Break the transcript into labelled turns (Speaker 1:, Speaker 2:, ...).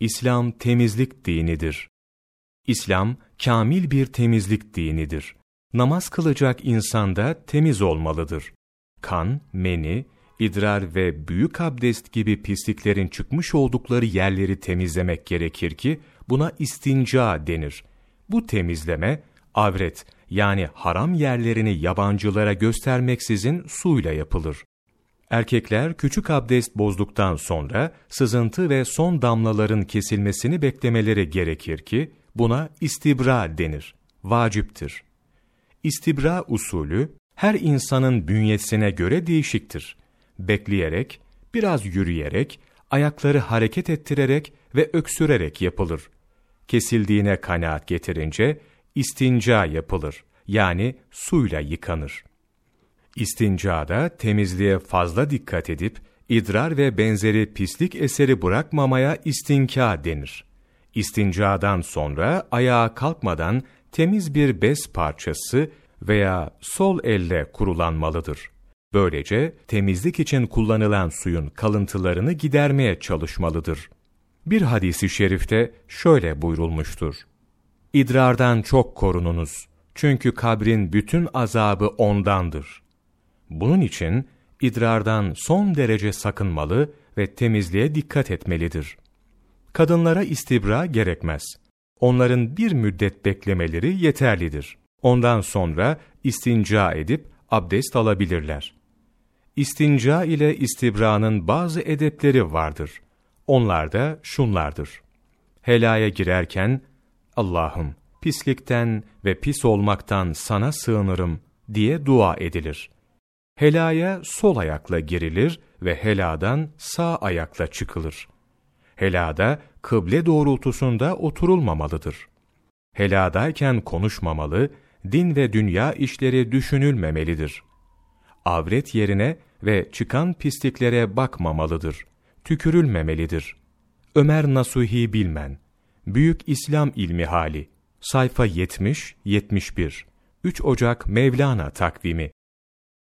Speaker 1: İslam temizlik dinidir. İslam, kamil bir temizlik dinidir. Namaz kılacak insan da temiz olmalıdır. Kan, meni, idrar ve büyük abdest gibi pisliklerin çıkmış oldukları yerleri temizlemek gerekir ki buna istinca denir. Bu temizleme, avret yani haram yerlerini yabancılara göstermeksizin suyla yapılır. Erkekler küçük abdest bozduktan sonra sızıntı ve son damlaların kesilmesini beklemeleri gerekir ki buna istibra denir. Vaciptir. İstibra usulü her insanın bünyesine göre değişiktir. Bekleyerek, biraz yürüyerek, ayakları hareket ettirerek ve öksürerek yapılır. Kesildiğine kanaat getirince istinca yapılır. Yani suyla yıkanır. İstincada temizliğe fazla dikkat edip idrar ve benzeri pislik eseri bırakmamaya istinka denir. İstincadan sonra ayağa kalkmadan temiz bir bez parçası veya sol elle kurulanmalıdır. Böylece temizlik için kullanılan suyun kalıntılarını gidermeye çalışmalıdır. Bir hadisi şerifte şöyle buyurulmuştur. İdrardan çok korununuz. Çünkü kabrin bütün azabı ondandır. Bunun için idrardan son derece sakınmalı ve temizliğe dikkat etmelidir. Kadınlara istibra gerekmez. Onların bir müddet beklemeleri yeterlidir. Ondan sonra istinca edip abdest alabilirler. İstinca ile istibranın bazı edepleri vardır. Onlar da şunlardır. Helaya girerken, Allah'ım pislikten ve pis olmaktan sana sığınırım diye dua edilir. Helaya sol ayakla girilir ve heladan sağ ayakla çıkılır. Helada kıble doğrultusunda oturulmamalıdır. Heladayken konuşmamalı, din ve dünya işleri düşünülmemelidir. Avret yerine ve çıkan pisliklere bakmamalıdır. Tükürülmemelidir. Ömer Nasuhi Bilmen Büyük İslam İlmi Hali Sayfa 70-71 3 Ocak Mevlana takvimi